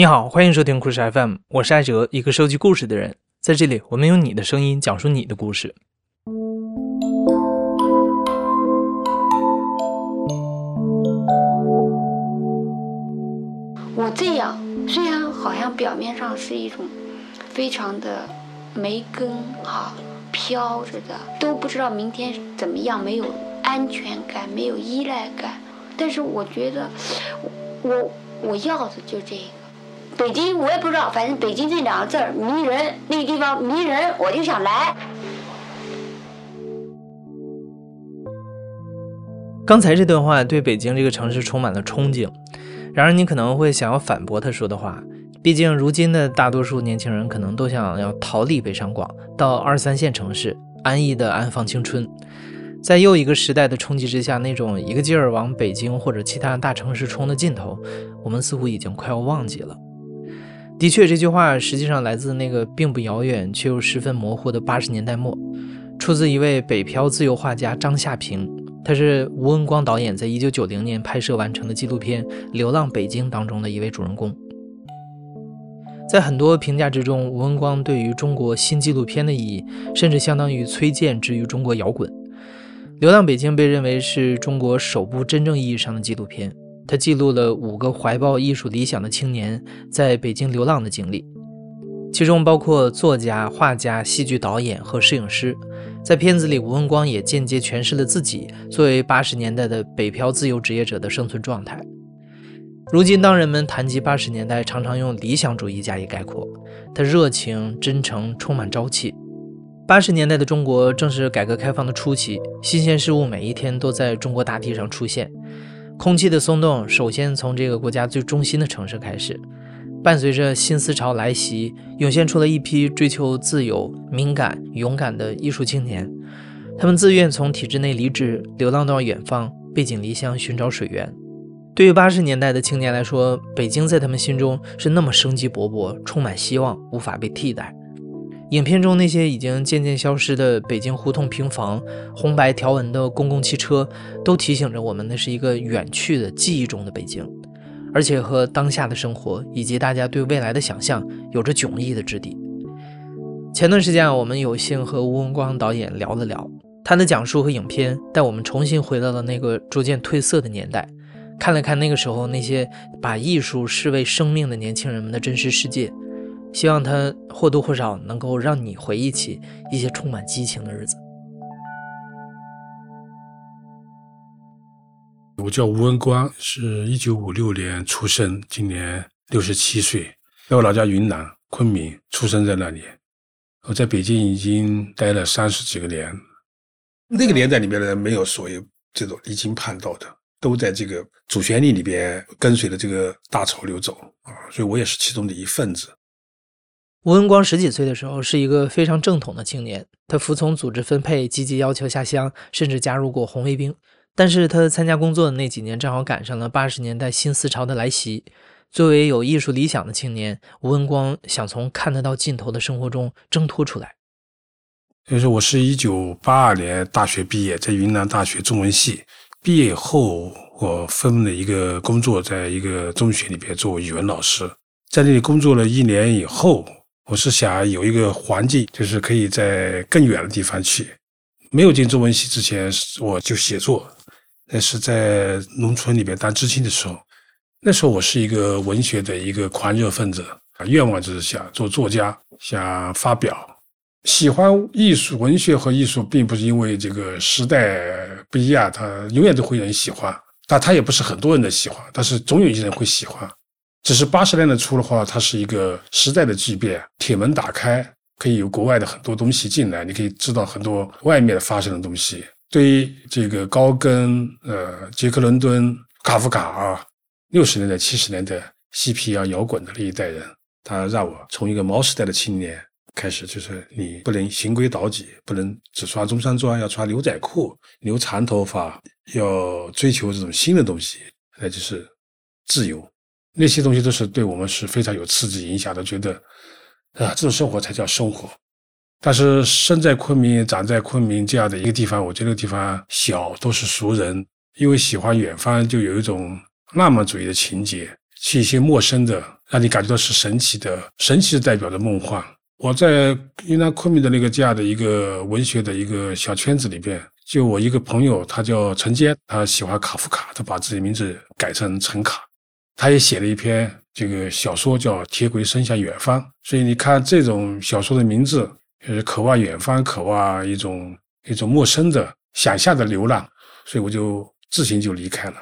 你好，欢迎收听故事 FM，我是艾哲，一个收集故事的人。在这里，我们用你的声音讲述你的故事。我这样虽然好像表面上是一种非常的没根哈飘着的，都不知道明天怎么样，没有安全感，没有依赖感。但是我觉得，我我要的就这个。北京我也不知道，反正北京这两个字儿迷人，那个地方迷人，我就想来。刚才这段话对北京这个城市充满了憧憬，然而你可能会想要反驳他说的话，毕竟如今的大多数年轻人可能都想要逃离北上广，到二三线城市安逸的安放青春。在又一个时代的冲击之下，那种一个劲儿往北京或者其他大城市冲的劲头，我们似乎已经快要忘记了。的确，这句话实际上来自那个并不遥远却又十分模糊的八十年代末，出自一位北漂自由画家张夏平。他是吴文光导演在一九九零年拍摄完成的纪录片《流浪北京》当中的一位主人公。在很多评价之中，吴文光对于中国新纪录片的意义，甚至相当于崔健之于中国摇滚。《流浪北京》被认为是中国首部真正意义上的纪录片，它记录了五个怀抱艺术理想的青年在北京流浪的经历，其中包括作家、画家、戏剧导演和摄影师。在片子里，吴文光也间接诠释了自己作为八十年代的北漂自由职业者的生存状态。如今，当人们谈及八十年代，常常用理想主义加以概括，他热情、真诚、充满朝气。八十年代的中国正是改革开放的初期，新鲜事物每一天都在中国大地上出现。空气的松动，首先从这个国家最中心的城市开始。伴随着新思潮来袭，涌现出了一批追求自由、敏感、勇敢的艺术青年。他们自愿从体制内离职，流浪到远方，背井离乡寻找水源。对于八十年代的青年来说，北京在他们心中是那么生机勃勃，充满希望，无法被替代。影片中那些已经渐渐消失的北京胡同平房、红白条纹的公共汽车，都提醒着我们，那是一个远去的记忆中的北京，而且和当下的生活以及大家对未来的想象有着迥异的质地。前段时间啊，我们有幸和吴文光导演聊了聊，他的讲述和影片带我们重新回到了那个逐渐褪色的年代，看了看那个时候那些把艺术视为生命的年轻人们的真实世界。希望它或多或少能够让你回忆起一些充满激情的日子。我叫吴文光，是一九五六年出生，今年六十七岁，在我老家云南昆明出生在那里。我在北京已经待了三十几个年。那个年代里面的人没有所谓这种离经叛道的，都在这个主旋律里边跟随着这个大潮流走啊，所以我也是其中的一份子。吴文光十几岁的时候是一个非常正统的青年，他服从组织分配，积极要求下乡，甚至加入过红卫兵。但是他参加工作的那几年正好赶上了八十年代新思潮的来袭。作为有艺术理想的青年，吴文光想从看得到尽头的生活中挣脱出来。就是我是一九八二年大学毕业，在云南大学中文系毕业以后，我分了一个工作，在一个中学里边做语文老师，在那里工作了一年以后。我是想有一个环境，就是可以在更远的地方去。没有进中文系之前，我就写作。那是在农村里边当知青的时候。那时候我是一个文学的一个狂热分子，愿望就是想做作家，想发表。喜欢艺术、文学和艺术，并不是因为这个时代不一样，他永远都会有人喜欢，但他也不是很多人的喜欢，但是总有一些人会喜欢。只是八十年代初的话，它是一个时代的巨变，铁门打开，可以有国外的很多东西进来，你可以知道很多外面发生的东西。对于这个高更、呃，杰克伦敦、卡夫卡啊，六十年代、七十年代嬉皮啊、摇滚的那一代人，他让我从一个毛时代的青年开始，就是你不能循规蹈矩，不能只穿中山装，要穿牛仔裤、留长头发，要追求这种新的东西，那就是自由。那些东西都是对我们是非常有刺激影响的，觉得啊，这种生活才叫生活。但是生在昆明、长在昆明这样的一个地方，我觉得地方小，都是熟人。因为喜欢远方，就有一种浪漫主义的情节，去一些陌生的，让你感觉到是神奇的，神奇是代表着梦幻。我在云南昆明的那个这样的一个文学的一个小圈子里边，就我一个朋友，他叫陈坚，他喜欢卡夫卡，他把自己名字改成陈卡，他也写了一篇这个小说叫《铁轨伸向远方》。所以你看这种小说的名字，就是渴望远方，渴望一种一种陌生的想象的流浪，所以我就自行就离开了。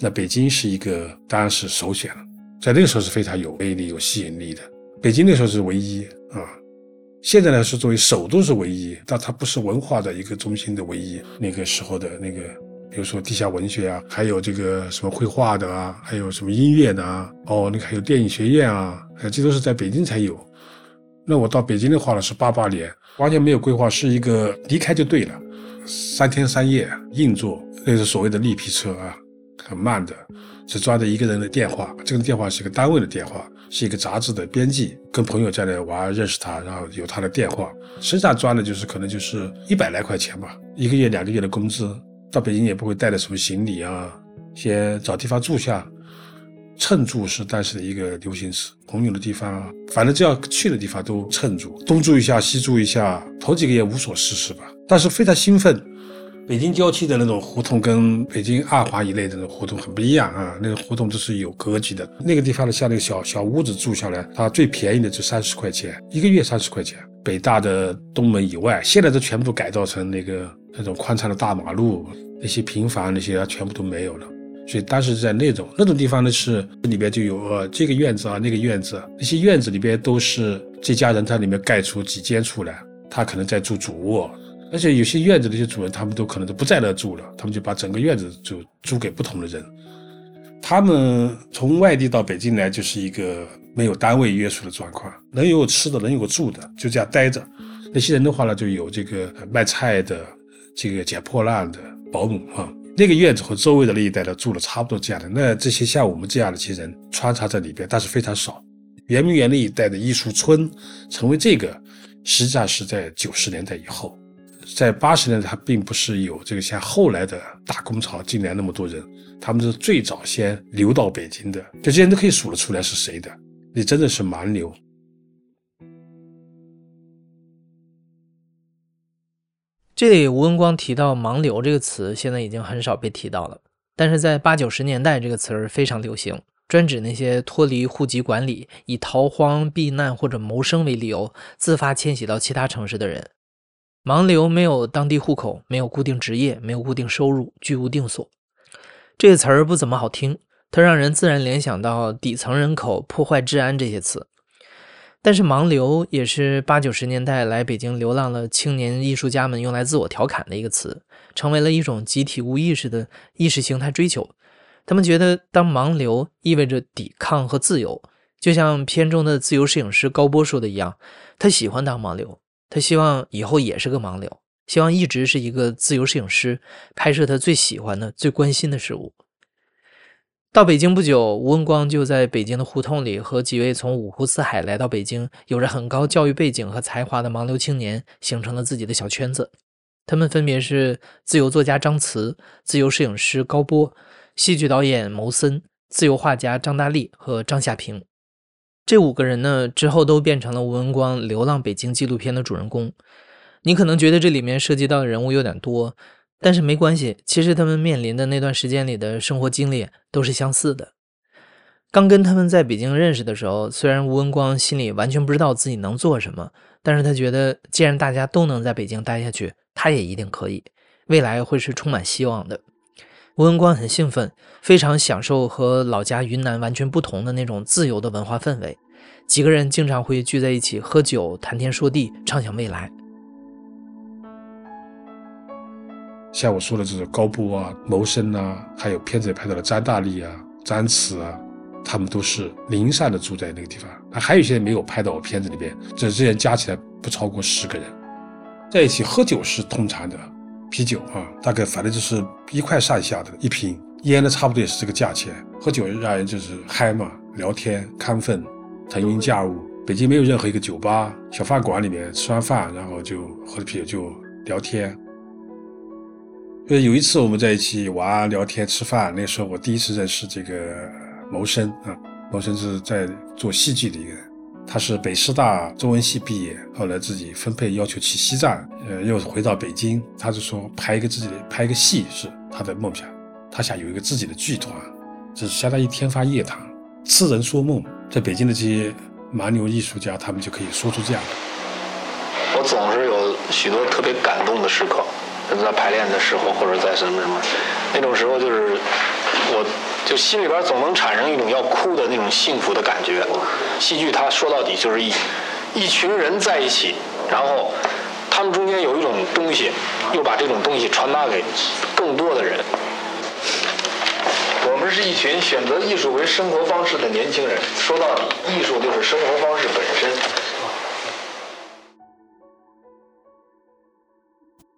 那北京是一个，当然是首选了。在那个时候是非常有魅力、有吸引力的。北京那时候是唯一啊，现在呢是作为首都是唯一，但它不是文化的一个中心的唯一。那个时候的那个，比如说地下文学啊，还有这个什么绘画的啊，还有什么音乐的啊，哦，那个还有电影学院啊，这都是在北京才有。那我到北京的话呢，是八八年，完全没有规划，是一个离开就对了，三天三夜硬座，那是所谓的绿皮车啊，很慢的。只抓着一个人的电话，这个电话是一个单位的电话，是一个杂志的编辑，跟朋友在那玩，认识他，然后有他的电话，身上装的就是可能就是一百来块钱吧，一个月两个月的工资，到北京也不会带着什么行李啊，先找地方住下，蹭住是当时的一个流行词，朋友的地方啊，反正只要去的地方都蹭住，东住一下西住一下，头几个月无所事事吧，但是非常兴奋。北京郊区的那种胡同跟北京二环以内的那种胡同很不一样啊，那个胡同都是有格局的。那个地方呢，像那个小小屋子住下来，它最便宜的就三十块钱一个月，三十块钱。北大的东门以外，现在都全部改造成那个那种宽敞的大马路，那些平房那些啊全部都没有了。所以当时在那种那种地方呢，是里边就有呃这个院子啊，那个院子，那些院子里边都是这家人在里面盖出几间出来，他可能在住主卧。而且有些院子的一些主人，他们都可能都不在那住了，他们就把整个院子就租给不同的人。他们从外地到北京来，就是一个没有单位约束的状况，能有吃的，能有个住的，就这样待着。那些人的话呢，就有这个卖菜的，这个捡破烂的保姆啊。那个院子和周围的那一带呢住了差不多这样的。那这些像我们这样的一些人穿插在里边，但是非常少。圆明园那一带的艺术村成为这个，实际上是在九十年代以后。在八十年代，他并不是有这个像后来的大工潮进来那么多人，他们是最早先流到北京的，这些人都可以数得出来是谁的。你真的是蛮流。这里吴文光提到“盲流”这个词，现在已经很少被提到了，但是在八九十年代，这个词儿非常流行，专指那些脱离户籍管理，以逃荒、避难或者谋生为理由，自发迁徙到其他城市的人。盲流没有当地户口，没有固定职业，没有固定收入，居无定所。这个词儿不怎么好听，它让人自然联想到底层人口、破坏治安这些词。但是盲流也是八九十年代来北京流浪的青年艺术家们用来自我调侃的一个词，成为了一种集体无意识的意识形态追求。他们觉得当盲流意味着抵抗和自由，就像片中的自由摄影师高波说的一样，他喜欢当盲流。他希望以后也是个盲流，希望一直是一个自由摄影师，拍摄他最喜欢的、最关心的事物。到北京不久，吴文光就在北京的胡同里和几位从五湖四海来到北京、有着很高教育背景和才华的盲流青年形成了自己的小圈子。他们分别是自由作家张慈、自由摄影师高波、戏剧导演牟森、自由画家张大力和张夏平。这五个人呢，之后都变成了吴文光《流浪北京》纪录片的主人公。你可能觉得这里面涉及到的人物有点多，但是没关系，其实他们面临的那段时间里的生活经历都是相似的。刚跟他们在北京认识的时候，虽然吴文光心里完全不知道自己能做什么，但是他觉得既然大家都能在北京待下去，他也一定可以，未来会是充满希望的。吴文光很兴奋，非常享受和老家云南完全不同的那种自由的文化氛围。几个人经常会聚在一起喝酒、谈天说地、畅想未来。像我说的，这种高波啊、谋生啊，还有片子里拍到的张大力啊、张弛啊，他们都是零散的住在那个地方。那还有一些没有拍到我片子里边，这这些人加起来不超过十个人，在一起喝酒是通常的。啤酒啊，大概反正就是一块上下的一瓶烟呢，差不多也是这个价钱。喝酒让人就是嗨嘛，聊天、亢奋、腾云驾雾。北京没有任何一个酒吧、小饭馆里面吃完饭，然后就喝着啤酒就聊天。呃，有一次我们在一起玩、聊天、吃饭，那时候我第一次认识这个谋生啊。谋生是在做戏剧的一个人，他是北师大中文系毕业，后来自己分配要求去西藏，呃，又回到北京。他就说拍一个自己的拍一个戏是他的梦想，他想有一个自己的剧团，就是相当于天方夜谭、痴人说梦。在北京的这些蛮牛艺术家，他们就可以说出这样的。我总是有许多特别感动的时刻。在排练的时候，或者在什么什么，那种时候就是，我就心里边总能产生一种要哭的那种幸福的感觉。戏剧它说到底就是一一群人在一起，然后他们中间有一种东西，又把这种东西传达给更多的人。我们是一群选择艺术为生活方式的年轻人。说到底，艺术就是生活方式本身。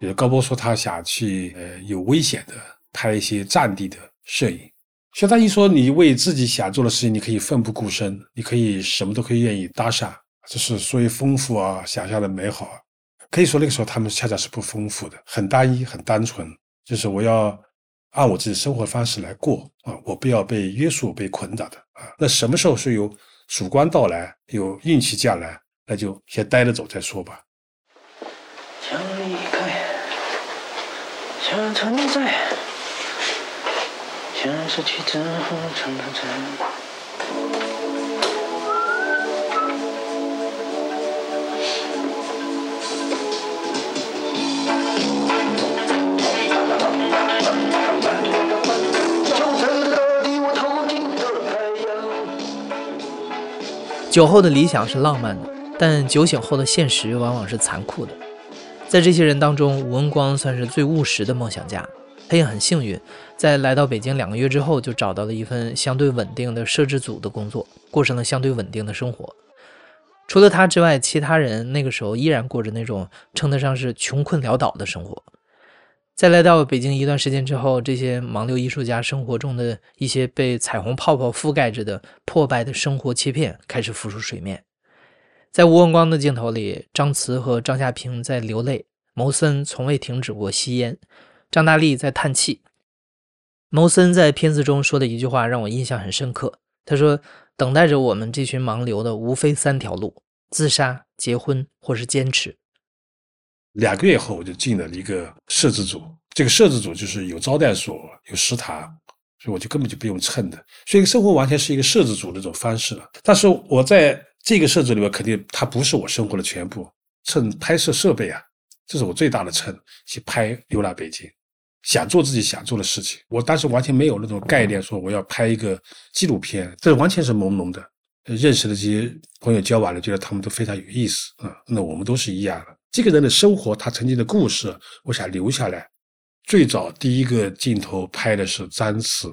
比如高波说他想去呃有危险的拍一些战地的摄影，相当于说你为自己想做的事情，你可以奋不顾身，你可以什么都可以愿意搭上，这是所谓丰富啊，想象的美好。可以说那个时候他们恰恰是不丰富的，很单一，很单纯，就是我要按我自己生活方式来过啊，我不要被约束、被捆绑的啊。那什么时候是有曙光到来，有运气降来，那就先待着走再说吧。想存在，想失去之后存在。酒后的理想是浪漫的，但酒醒后的现实往往是残酷的。在这些人当中，吴文光算是最务实的梦想家。他也很幸运，在来到北京两个月之后，就找到了一份相对稳定的摄制组的工作，过上了相对稳定的生活。除了他之外，其他人那个时候依然过着那种称得上是穷困潦倒的生活。在来到北京一段时间之后，这些盲流艺术家生活中的一些被彩虹泡泡覆盖着的破败的生活切片开始浮出水面。在吴文光的镜头里，张慈和张夏平在流泪，牟森从未停止过吸烟，张大力在叹气。牟森在片子中说的一句话让我印象很深刻，他说：“等待着我们这群盲流的无非三条路：自杀、结婚或是坚持。”两个月后，我就进了一个摄制组，这个摄制组就是有招待所、有食堂，所以我就根本就不用称的，所以生活完全是一个摄制组那种方式了。但是我在这个设置里面肯定它不是我生活的全部，趁拍摄设备啊，这是我最大的趁去拍流浪北京，想做自己想做的事情。我当时完全没有那种概念，说我要拍一个纪录片，这完全是朦胧的。认识的这些朋友交往了，觉得他们都非常有意思啊。那我们都是一样的。这个人的生活，他曾经的故事，我想留下来。最早第一个镜头拍的是张弛。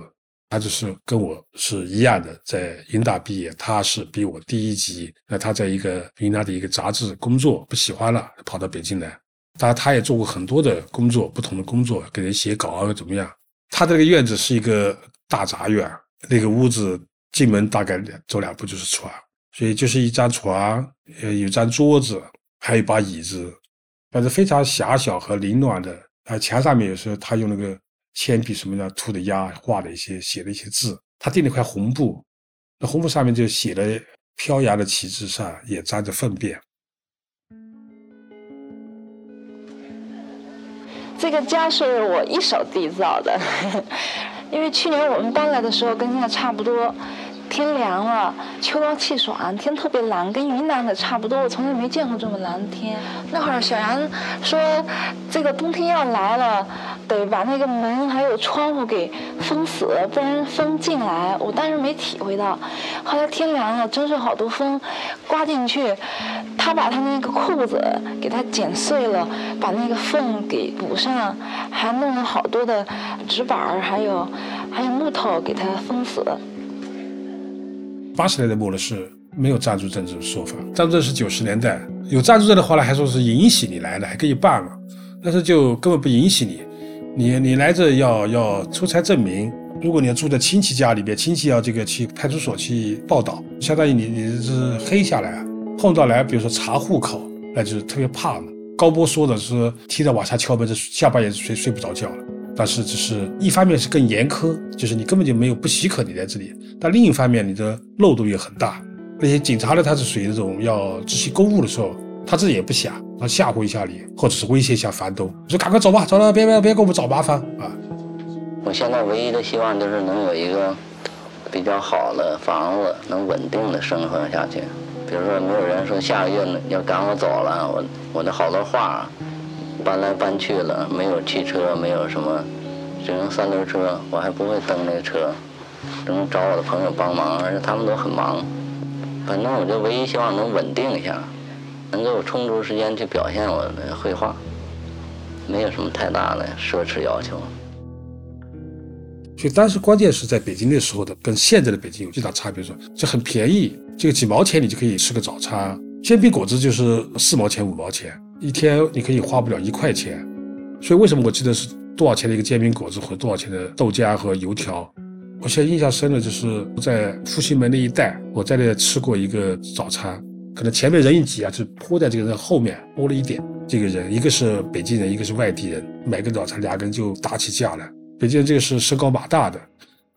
他就是跟我是一样的，在云大毕业，他是比我低一级。那他在一个云南的一个杂志工作，不喜欢了，跑到北京来。当然，他也做过很多的工作，不同的工作，给人写稿啊，怎么样？他这个院子是一个大杂院，那个屋子进门大概走两步就是床，所以就是一张床，呃，有张桌子，还有一把椅子，反正非常狭小和凌乱的。啊，墙上面有时候他用那个。铅笔什么的涂的鸦，画的一些写的一些字。他订了块红布，那红布上面就写了飘扬的旗帜上也沾着粪便。这个家是我一手缔造的，因为去年我们搬来的时候跟现在差不多。天凉了，秋高气爽，天特别蓝，跟云南的差不多。我从来没见过这么蓝的天。那会儿小杨说，这个冬天要来了，得把那个门还有窗户给封死，不然风进来。我当时没体会到，后来天凉了，真是好多风刮进去。他把他那个裤子给他剪碎了，把那个缝给补上，还弄了好多的纸板儿还有还有木头给他封死。八十年代末的是没有暂住证这种说法，暂住证是九十年代有暂住证的话呢，还说是允许你来的，还可以办嘛，但是就根本不允许你，你你来这要要出差证明，如果你要住在亲戚家里边，亲戚要这个去派出所去报道，相当于你你是黑下来啊，碰到来比如说查户口，那就是特别怕嘛。高波说的是，天天晚上敲门，这下半夜睡睡不着觉了。但是只是一方面是更严苛，就是你根本就没有不许可你在这里；但另一方面，你的漏洞也很大。那些警察呢，他是属于那种要执行公务的时候，他自己也不想，他吓唬一下你，或者是威胁一下房东，说赶快走吧，走了别别别给我们找麻烦啊！我现在唯一的希望就是能有一个比较好的房子，能稳定的生活下去。比如说，没有人说下个月要赶我走了，我我的好多画搬来搬去了，没有汽车，没有什么，只能三轮车，我还不会蹬那个车，只能找我的朋友帮忙，而且他们都很忙。反正我就唯一希望能稳定一下，能够有充足时间去表现我的绘画，没有什么太大的奢侈要求。所以当时关键是在北京那时候的，跟现在的北京有巨大差别。说这很便宜，这个几毛钱你就可以吃个早餐，煎饼果子就是四毛钱五毛钱，一天你可以花不了一块钱。所以为什么我记得是多少钱的一个煎饼果子和多少钱的豆浆和油条？我现在印象深的就是在复兴门那一带，我在那吃过一个早餐，可能前面人一挤啊，就扑在这个人后面多了一点。这个人一个是北京人，一个是外地人，买个早餐俩人就打起架来。北京人这个是身高马大的，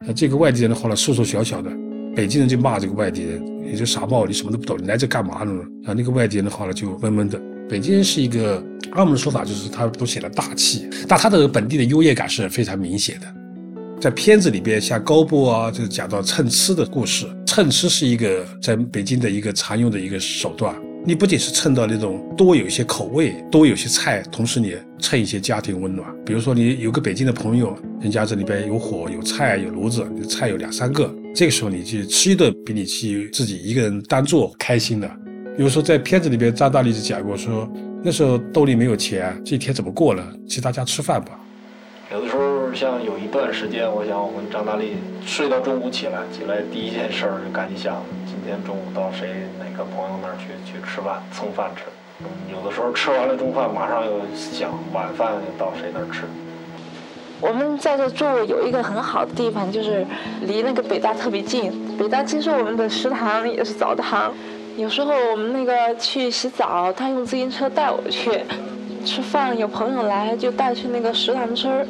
呃，这个外地人的话呢瘦瘦小小的，北京人就骂这个外地人，你这傻帽，你什么都不懂，你来这干嘛呢？啊，那个外地人的话呢就闷闷的。北京人是一个按我们的说法就是他都显得大气，但他的本地的优越感是非常明显的。在片子里边，像高波啊，就讲到蹭吃的故事，蹭吃是一个在北京的一个常用的一个手段。你不仅是蹭到那种多有一些口味，多有些菜，同时你蹭一些家庭温暖。比如说你有个北京的朋友，人家这里边有火、有菜、有炉子，菜有两三个，这个时候你去吃一顿，比你去自己一个人单做开心的。比如说在片子里边，张大力就讲过说，那时候兜里没有钱，这一天怎么过呢？去大家吃饭吧。有的时候像有一段时间，我想我跟张大力睡到中午起来，起来第一件事儿就赶紧想。今天中午到谁哪个朋友那儿去去吃饭蹭饭吃，有的时候吃完了中饭，马上又想晚饭到谁那儿吃。我们在这住有一个很好的地方，就是离那个北大特别近。北大其实我们的食堂也是澡堂，有时候我们那个去洗澡，他用自行车带我去吃饭。有朋友来就带去那个食堂吃。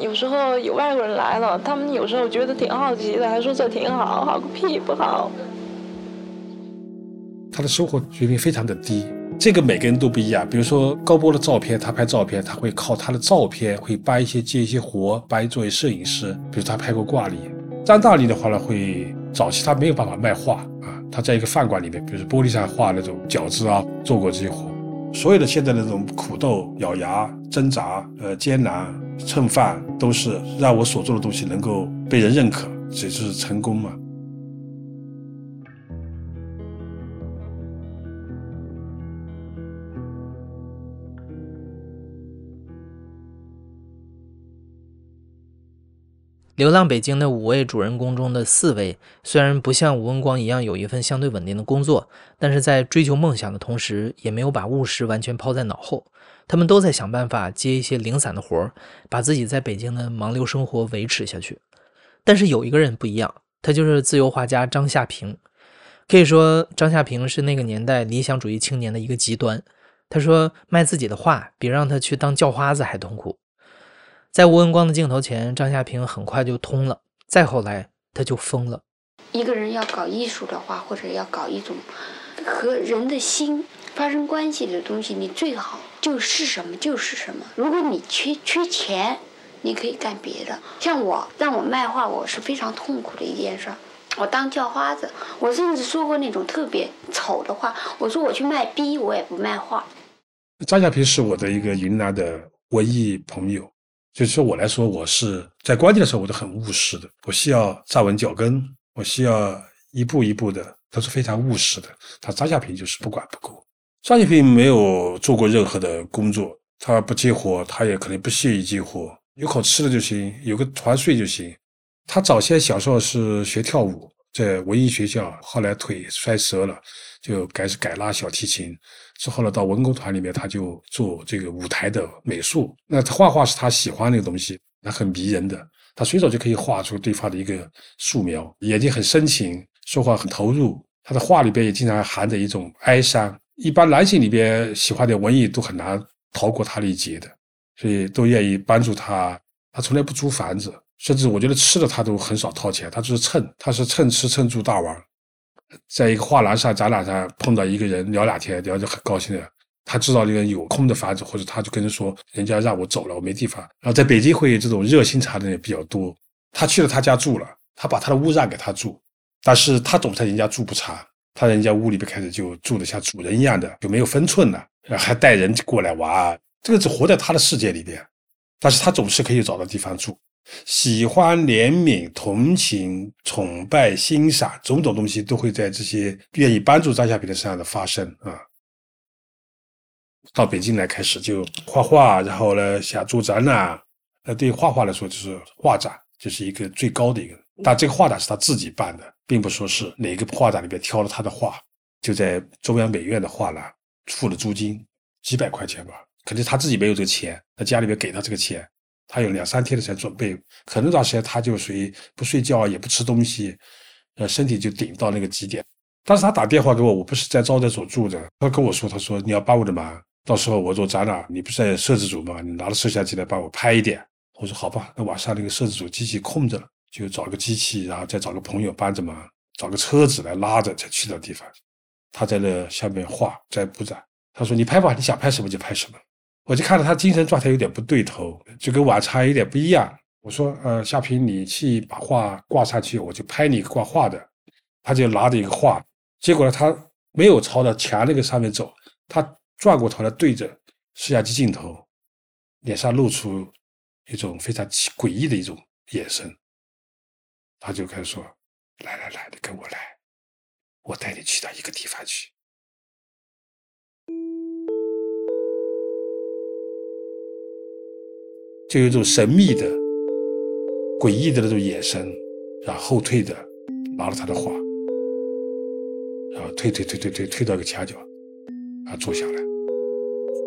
有时候有外国人来了，他们有时候觉得挺好奇的，还说这挺好，好个屁不好。他的生活水平非常的低，这个每个人都不一样。比如说高波的照片，他拍照片，他会靠他的照片会搬一些接一些活，搬作为摄影师。比如他拍过挂历。张大力的话呢，会早期他没有办法卖画啊，他在一个饭馆里面，比如玻璃上画那种饺子啊，做过这些活。所有的现在的这种苦斗、咬牙、挣扎、呃艰难。蹭饭都是让我所做的东西能够被人认可，这就是成功嘛。《流浪北京》的五位主人公中的四位，虽然不像吴文光一样有一份相对稳定的工作，但是在追求梦想的同时，也没有把务实完全抛在脑后。他们都在想办法接一些零散的活儿，把自己在北京的忙流生活维持下去。但是有一个人不一样，他就是自由画家张夏平。可以说，张夏平是那个年代理想主义青年的一个极端。他说，卖自己的画比让他去当叫花子还痛苦。在吴文光的镜头前，张夏平很快就通了。再后来，他就疯了。一个人要搞艺术的话，或者要搞一种和人的心发生关系的东西，你最好就是什么就是什么。如果你缺缺钱，你可以干别的。像我让我卖画，我是非常痛苦的一件事。我当叫花子，我甚至说过那种特别丑的话。我说我去卖逼，我也不卖画。张夏平是我的一个云南的文艺朋友。就是说我来说，我是在关键的时候我都很务实的。我需要站稳脚跟，我需要一步一步的，都是非常务实的。他张夏平就是不管不顾。张夏平没有做过任何的工作，他不接活，他也可能不屑于接活，有口吃的就行，有个团睡就行。他早先小时候是学跳舞，在文艺学校，后来腿摔折了，就开始改拉小提琴。之后呢，到文工团里面，他就做这个舞台的美术。那画画是他喜欢那个东西，那很迷人的，他随手就可以画出对方的一个素描，眼睛很深情，说话很投入。他的画里边也经常含着一种哀伤。一般男性里边喜欢点文艺都很难逃过他的一劫的。所以都愿意帮助他。他从来不租房子，甚至我觉得吃的他都很少掏钱，他就是蹭，他是蹭吃蹭住大王。在一个画廊上展览上碰到一个人聊两天，聊得很高兴的。他知道这个有空的房子，或者他就跟人说，人家让我走了，我没地方。然后在北京会这种热心肠的人比较多。他去了他家住了，他把他的屋让给他住，但是他总在人家住不长，他人家屋里边开始就住的像主人一样的，就没有分寸了，还带人过来玩，这个只活在他的世界里边。但是他总是可以找到地方住，喜欢、怜悯、同情、崇拜、欣赏，种种东西都会在这些愿意帮助张小平的身上的发生啊。到北京来开始就画画，然后呢想做展览，那对画画来说就是画展，就是一个最高的一个。但这个画展是他自己办的，并不说是哪个画展里边挑了他的画，就在中央美院的画廊付了租金，几百块钱吧。肯定他自己没有这个钱，他家里面给他这个钱，他有两三天的时间准备，可能段时间他就属于不睡觉也不吃东西，呃，身体就顶到那个极点。当时他打电话给我，我不是在招待所住着，他跟我说，他说你要帮我的忙，到时候我做展览，你不是在摄制组吗？你拿着摄像机来帮我拍一点。我说好吧，那晚上那个摄制组机器空着了，就找个机器，然后再找个朋友帮着忙，找个车子来拉着才去的地方。他在那下面画，在布展。他说你拍吧，你想拍什么就拍什么。我就看到他精神状态有点不对头，就跟往常有点不一样。我说：“呃，夏平，你去把画挂上去，我就拍你挂画的。”他就拿着一个画，结果呢，他没有朝着墙那个上面走，他转过头来对着摄像机镜头，脸上露出一种非常诡异的一种眼神。他就开始说：“来来来，你跟我来，我带你去到一个地方去。”就有一种神秘的、诡异的那种眼神，然后后退的，拿了他的画，然后退退退退退退到一个墙角，啊，坐下来，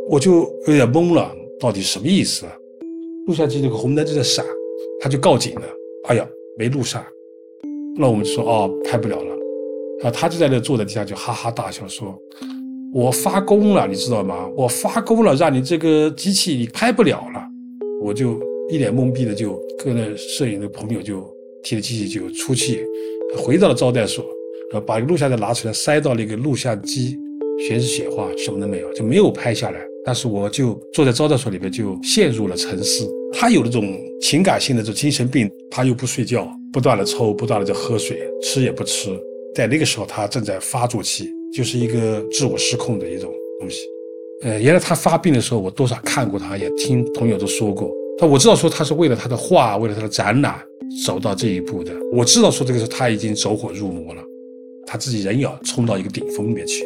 我就有点懵了，到底什么意思？录像机那个红灯就在闪，他就告警了，哎呀，没录上，那我们就说哦，拍不了了，啊，他就在那坐在地下就哈哈大笑，说，我发功了，你知道吗？我发功了，让你这个机器你拍不了了。我就一脸懵逼的，就跟那摄影的朋友就提着机器就出去，回到了招待所，然后把录像带拿出来塞到那个录像机，全是雪花，什么都没有，就没有拍下来。但是我就坐在招待所里面，就陷入了沉思。他有那种情感性的这种精神病，他又不睡觉，不断的抽，不断的在喝水，吃也不吃。在那个时候，他正在发作期，就是一个自我失控的一种东西。呃，原来他发病的时候，我多少看过他，也听朋友都说过。但我知道说他是为了他的画，为了他的展览走到这一步的。我知道说这个时候他已经走火入魔了，他自己人要冲到一个顶峰里面去。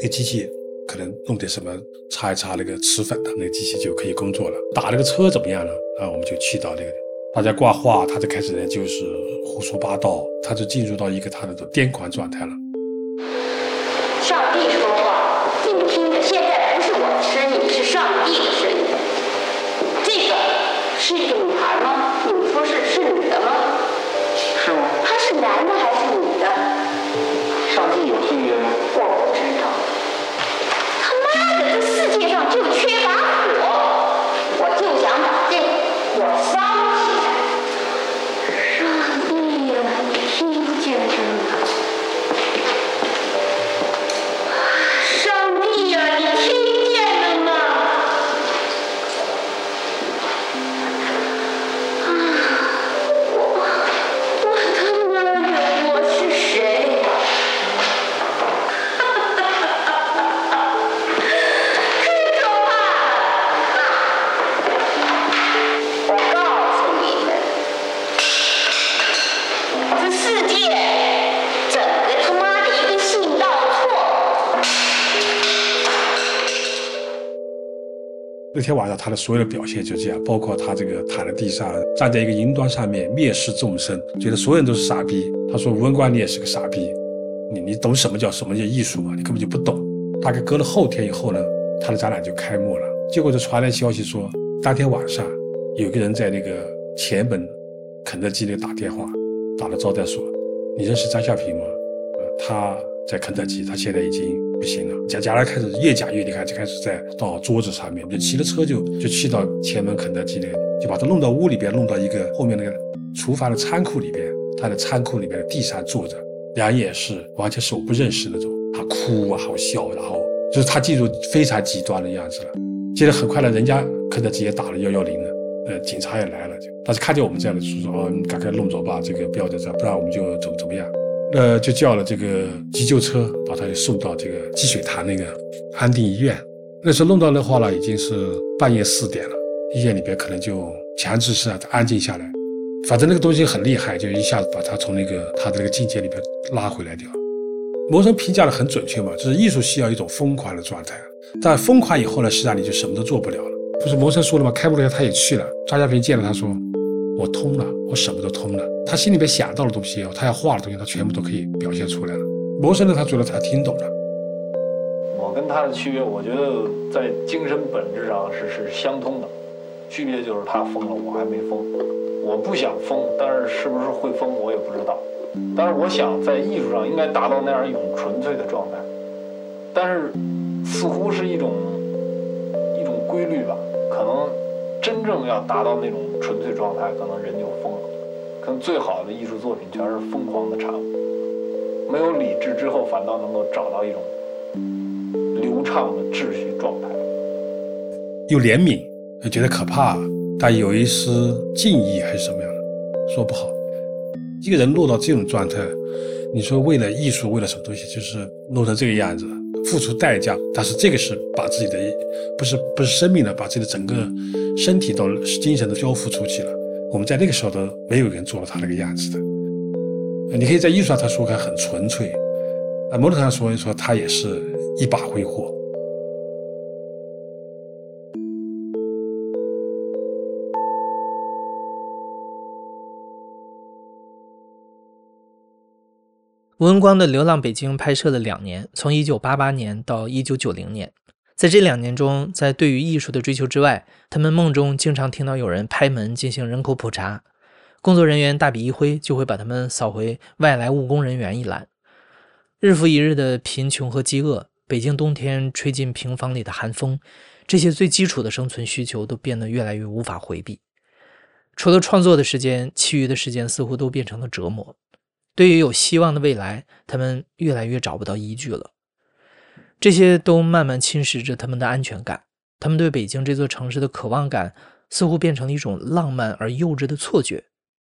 那机器可能弄点什么，擦一擦那个瓷粉，那个机器就可以工作了。打那个车怎么样呢？啊，我们就去到那个，大家挂画，他就开始呢就是胡说八道，他就进入到一个他的癫狂状态了。上帝说话。现在不是我的声音，是上帝的声音。是一个女孩吗？你们说是是女的吗？是吗？他是男的还是女的？上帝有性别吗？我不知道。他妈的，这世界上就缺把那天晚上他的所有的表现就这样，包括他这个躺在地上，站在一个云端上面蔑视众生，觉得所有人都是傻逼。他说：“吴文官，你也是个傻逼，你你懂什么叫什么叫艺术吗？你根本就不懂。”大概隔了后天以后呢，他的展览就开幕了。结果就传来消息说，当天晚上有个人在那个前门肯德基里打电话，打了招待所：“你认识张夏平吗？”呃，他在肯德基，他现在已经不行了，假假如开始越假越厉害，就开始在到桌子上面，就骑着车就就去到前门肯德基那里，就把他弄到屋里边，弄到一个后面那个厨房的仓库里边，他的仓库里边的地上坐着，两眼是完全是我不认识那种，他哭啊，好笑，然后就是他进入非常极端的样子了。接着很快呢，人家肯德基也打了幺幺零了，呃，警察也来了，就但是看见我们这样的，就说哦，你赶快弄走吧，这个不要在这，不然我们就怎么怎么样。呃，就叫了这个急救车，把他送到这个积水潭那个安定医院。那时候弄到的话呢，已经是半夜四点了，医院里边可能就强制是安静下来。反正那个东西很厉害，就一下子把他从那个他的那个境界里边拉回来掉。魔神评价的很准确嘛，就是艺术需要一种疯狂的状态，但疯狂以后呢，实际上你就什么都做不了了。不是魔神说了吗？开不了他也去了，张家平见了他说。我通了，我什么都通了。他心里边想到的东西，他要画的东西，他全部都可以表现出来了。魔神呢，他觉得他听懂了。我跟他的区别，我觉得在精神本质上是是相通的，区别就是他疯了，我还没疯。我不想疯，但是是不是会疯，我也不知道。但是我想在艺术上应该达到那样一种纯粹的状态，但是似乎是一种一种规律吧，可能。真正要达到那种纯粹状态，可能人就疯了。可能最好的艺术作品全是疯狂的产物。没有理智之后，反倒能够找到一种流畅的秩序状态。又怜悯，又觉得可怕，但有一丝敬意还是什么样的，说不好。一个人落到这种状态，你说为了艺术，为了什么东西，就是弄成这个样子。付出代价，但是这个是把自己的不是不是生命了，把自己的整个身体都精神都交付出去了。我们在那个时候都没有人做到他那个样子的。你可以在艺术上他说他很纯粹，啊，某种程度上说一说他也是一把挥霍。吴文光的《流浪北京》拍摄了两年，从1988年到1990年。在这两年中，在对于艺术的追求之外，他们梦中经常听到有人拍门进行人口普查，工作人员大笔一挥，就会把他们扫回外来务工人员一栏。日复一日的贫穷和饥饿，北京冬天吹进平房里的寒风，这些最基础的生存需求都变得越来越无法回避。除了创作的时间，其余的时间似乎都变成了折磨。对于有希望的未来，他们越来越找不到依据了。这些都慢慢侵蚀着他们的安全感。他们对北京这座城市的渴望感，似乎变成了一种浪漫而幼稚的错觉。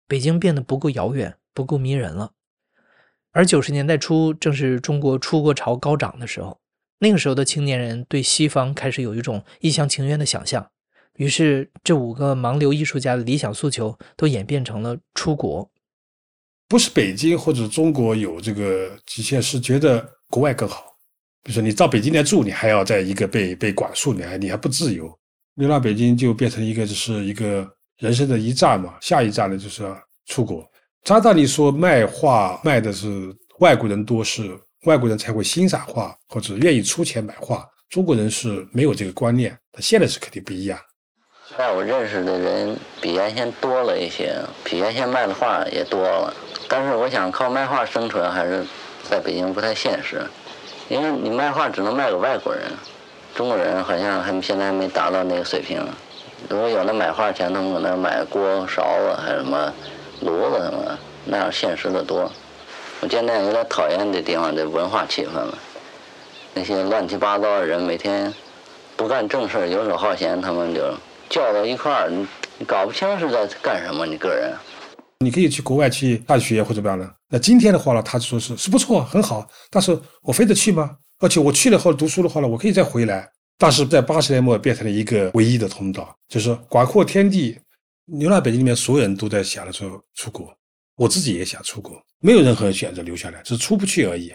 北京变得不够遥远，不够迷人了。而九十年代初，正是中国出国潮高涨的时候。那个时候的青年人对西方开始有一种一厢情愿的想象。于是，这五个盲流艺术家的理想诉求都演变成了出国。不是北京或者中国有这个极限，是觉得国外更好。比如说，你到北京来住，你还要在一个被被管束，你还你还不自由。流浪北京就变成一个，就是一个人生的一站嘛。下一站呢，就是出国。张大你说，卖画卖的是外国人多，是外国人才会欣赏画或者愿意出钱买画。中国人是没有这个观念，他现在是肯定不一样。在我认识的人比原先多了一些，比原先卖的画也多了。但是我想靠卖画生存，还是在北京不太现实，因为你卖画只能卖给外国人，中国人好像还现在还没达到那个水平。如果有那买画钱，他们可能买锅勺子，还有什么炉子什么，那样现实的多。我现在有点讨厌这地方的文化气氛了，那些乱七八糟的人，每天不干正事游手好闲，他们就叫到一块儿，你你搞不清是在干什么，你个人。你可以去国外去大学或者怎么样的。那今天的话呢，他说是是不错，很好。但是我非得去吗？而且我去了后读书的话呢，我可以再回来。但是在八十年末变成了一个唯一的通道，就是广阔天地。流浪北京里面所有人都在想着说出国，我自己也想出国，没有任何人选择留下来，只是出不去而已。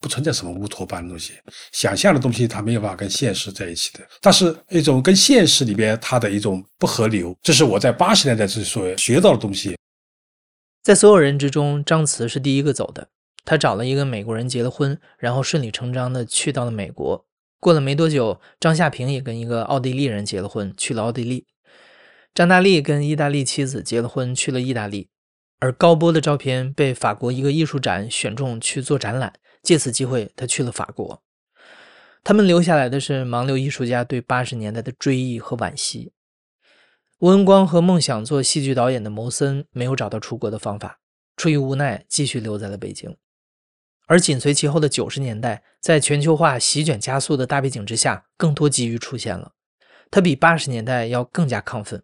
不存在什么乌托邦的东西，想象的东西它没有办法跟现实在一起的。但是一种跟现实里边它的一种不合流，这是我在八十年代之所学到的东西。在所有人之中，张慈是第一个走的。他找了一个美国人结了婚，然后顺理成章的去到了美国。过了没多久，张夏平也跟一个奥地利人结了婚，去了奥地利。张大力跟意大利妻子结了婚，去了意大利。而高波的照片被法国一个艺术展选中去做展览，借此机会他去了法国。他们留下来的是盲流艺术家对八十年代的追忆和惋惜。吴文光和梦想做戏剧导演的牟森没有找到出国的方法，出于无奈，继续留在了北京。而紧随其后的九十年代，在全球化席卷加速的大背景之下，更多机遇出现了。他比八十年代要更加亢奋，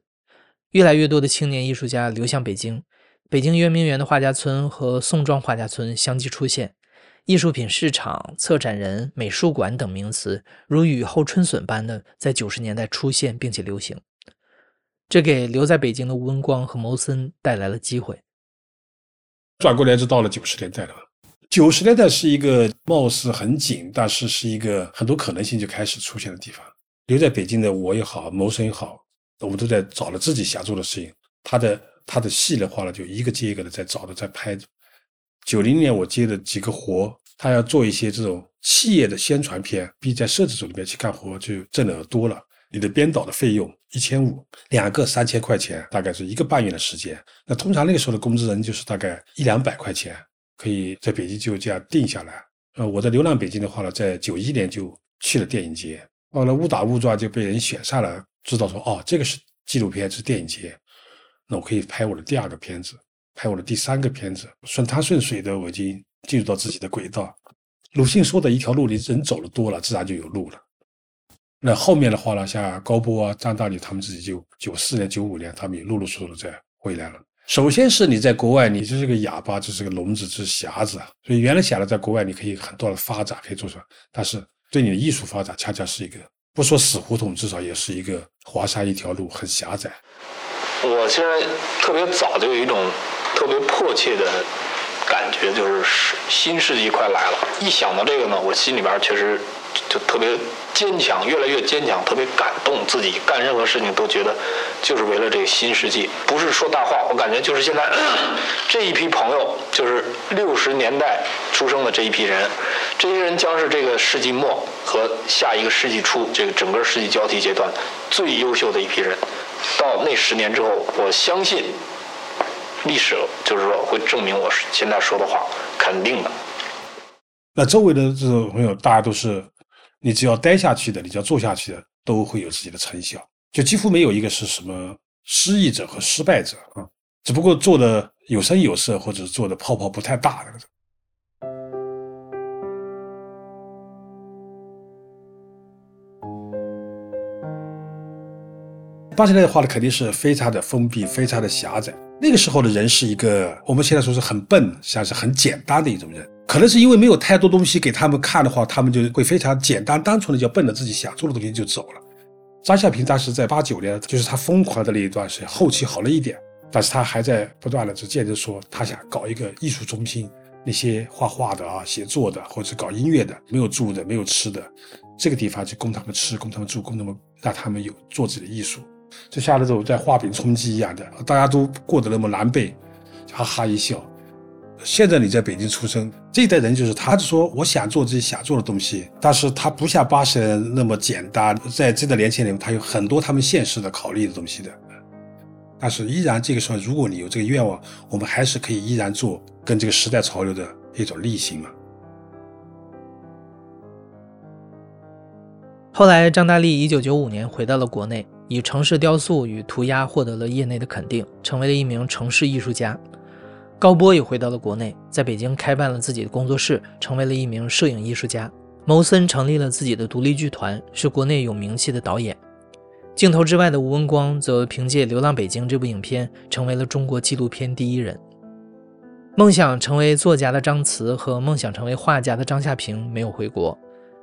越来越多的青年艺术家流向北京，北京圆明园的画家村和宋庄画家村相继出现。艺术品市场、策展人、美术馆等名词，如雨后春笋般的在九十年代出现并且流行，这给留在北京的吴文光和牟森带来了机会。转过来就到了九十年代了。九十年代是一个貌似很紧，但是是一个很多可能性就开始出现的地方。留在北京的我也好，牟森也好，我们都在找了自己想做的事情。他的他的戏的话呢，就一个接一个的在找的，在拍着。九零年我接的几个活，他要做一些这种企业的宣传片，比在摄制组里面去干活就挣得多了。你的编导的费用一千五，两个三千块钱，大概是一个半月的时间。那通常那个时候的工资人就是大概一两百块钱，可以在北京就这样定下来。呃，我在流浪北京的话呢，在九一年就去了电影节，后来误打误撞就被人选上了，知道说哦，这个是纪录片，是电影节，那我可以拍我的第二个片子。拍我的第三个片子，顺他顺水的，我已经进入到自己的轨道。鲁迅说的一条路，你人走的多了，自然就有路了。那后面的话呢，像高波啊、张大礼他们自己就九四年、九五年，他们也陆陆续续的在回来了。首先是你在国外，你就是个哑巴，就是个聋子，是瞎子啊，所以原来想着在国外你可以很多的发展，可以做出来。但是对你的艺术发展，恰恰是一个不说死胡同，至少也是一个华山一条路，很狭窄。我现在特别早就有一种。特别迫切的感觉就是新世纪快来了。一想到这个呢，我心里边确实就特别坚强，越来越坚强，特别感动。自己干任何事情都觉得就是为了这个新世纪，不是说大话。我感觉就是现在这一批朋友，就是六十年代出生的这一批人，这些人将是这个世纪末和下一个世纪初这个整个世纪交替阶段最优秀的一批人。到那十年之后，我相信。历史就是说会证明我现在说的话肯定的。那周围的这种朋友，大家都是你只要待下去的，你只要做下去的，都会有自己的成效。就几乎没有一个是什么失意者和失败者啊，只不过做的有声有色，或者做的泡泡不太大的。八十年代画的肯定是非常的封闭，非常的狭窄。那个时候的人是一个我们现在说是很笨，像是很简单的一种人。可能是因为没有太多东西给他们看的话，他们就会非常简单、单纯的就奔着自己想做的东西就走了。张小平当时在八九年，就是他疯狂的那一段时间，后期好了一点，但是他还在不断的就坚持说，他想搞一个艺术中心，那些画画的啊、写作的或者搞音乐的，没有住的、没有吃的，这个地方就供他们吃、供他们住、供他们让他们有做自己的艺术。就像那种在画饼充饥一样的，大家都过得那么狼狈，哈哈一笑。现在你在北京出生，这一代人就是他，就说我想做自己想做的东西，但是他不像八十年那么简单，在这代年轻人，他有很多他们现实的考虑的东西的。但是依然这个时候，如果你有这个愿望，我们还是可以依然做跟这个时代潮流的一种逆行嘛。后来，张大力一九九五年回到了国内，以城市雕塑与涂鸦获得了业内的肯定，成为了一名城市艺术家。高波也回到了国内，在北京开办了自己的工作室，成为了一名摄影艺术家。牟森成立了自己的独立剧团，是国内有名气的导演。镜头之外的吴文光则凭借《流浪北京》这部影片，成为了中国纪录片第一人。梦想成为作家的张慈和梦想成为画家的张夏平没有回国。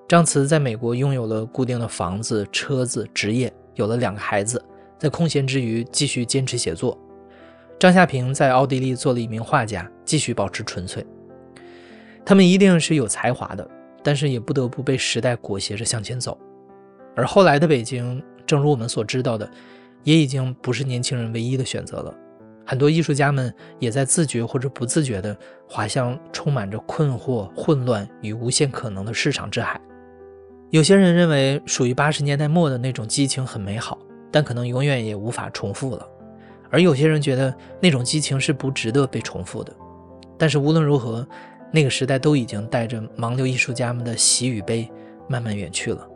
张慈在美国拥有了固定的房子、车子、职业，有了两个孩子，在空闲之余继续坚持写作。张夏平在奥地利做了一名画家，继续保持纯粹。他们一定是有才华的，但是也不得不被时代裹挟着向前走。而后来的北京，正如我们所知道的，也已经不是年轻人唯一的选择了。很多艺术家们也在自觉或者不自觉地滑向充满着困惑、混乱与无限可能的市场之海。有些人认为，属于八十年代末的那种激情很美好，但可能永远也无法重复了；而有些人觉得那种激情是不值得被重复的。但是无论如何，那个时代都已经带着盲流艺术家们的喜与悲，慢慢远去了。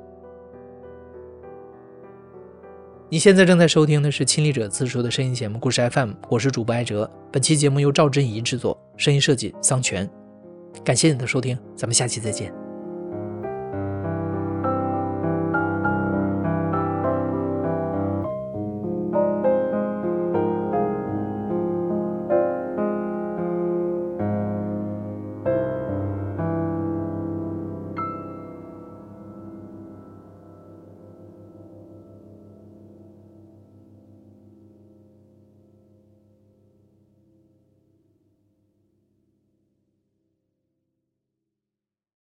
你现在正在收听的是《亲历者自述》的声音节目《故事 FM》，我是主播艾哲。本期节目由赵振怡制作，声音设计桑泉。感谢你的收听，咱们下期再见。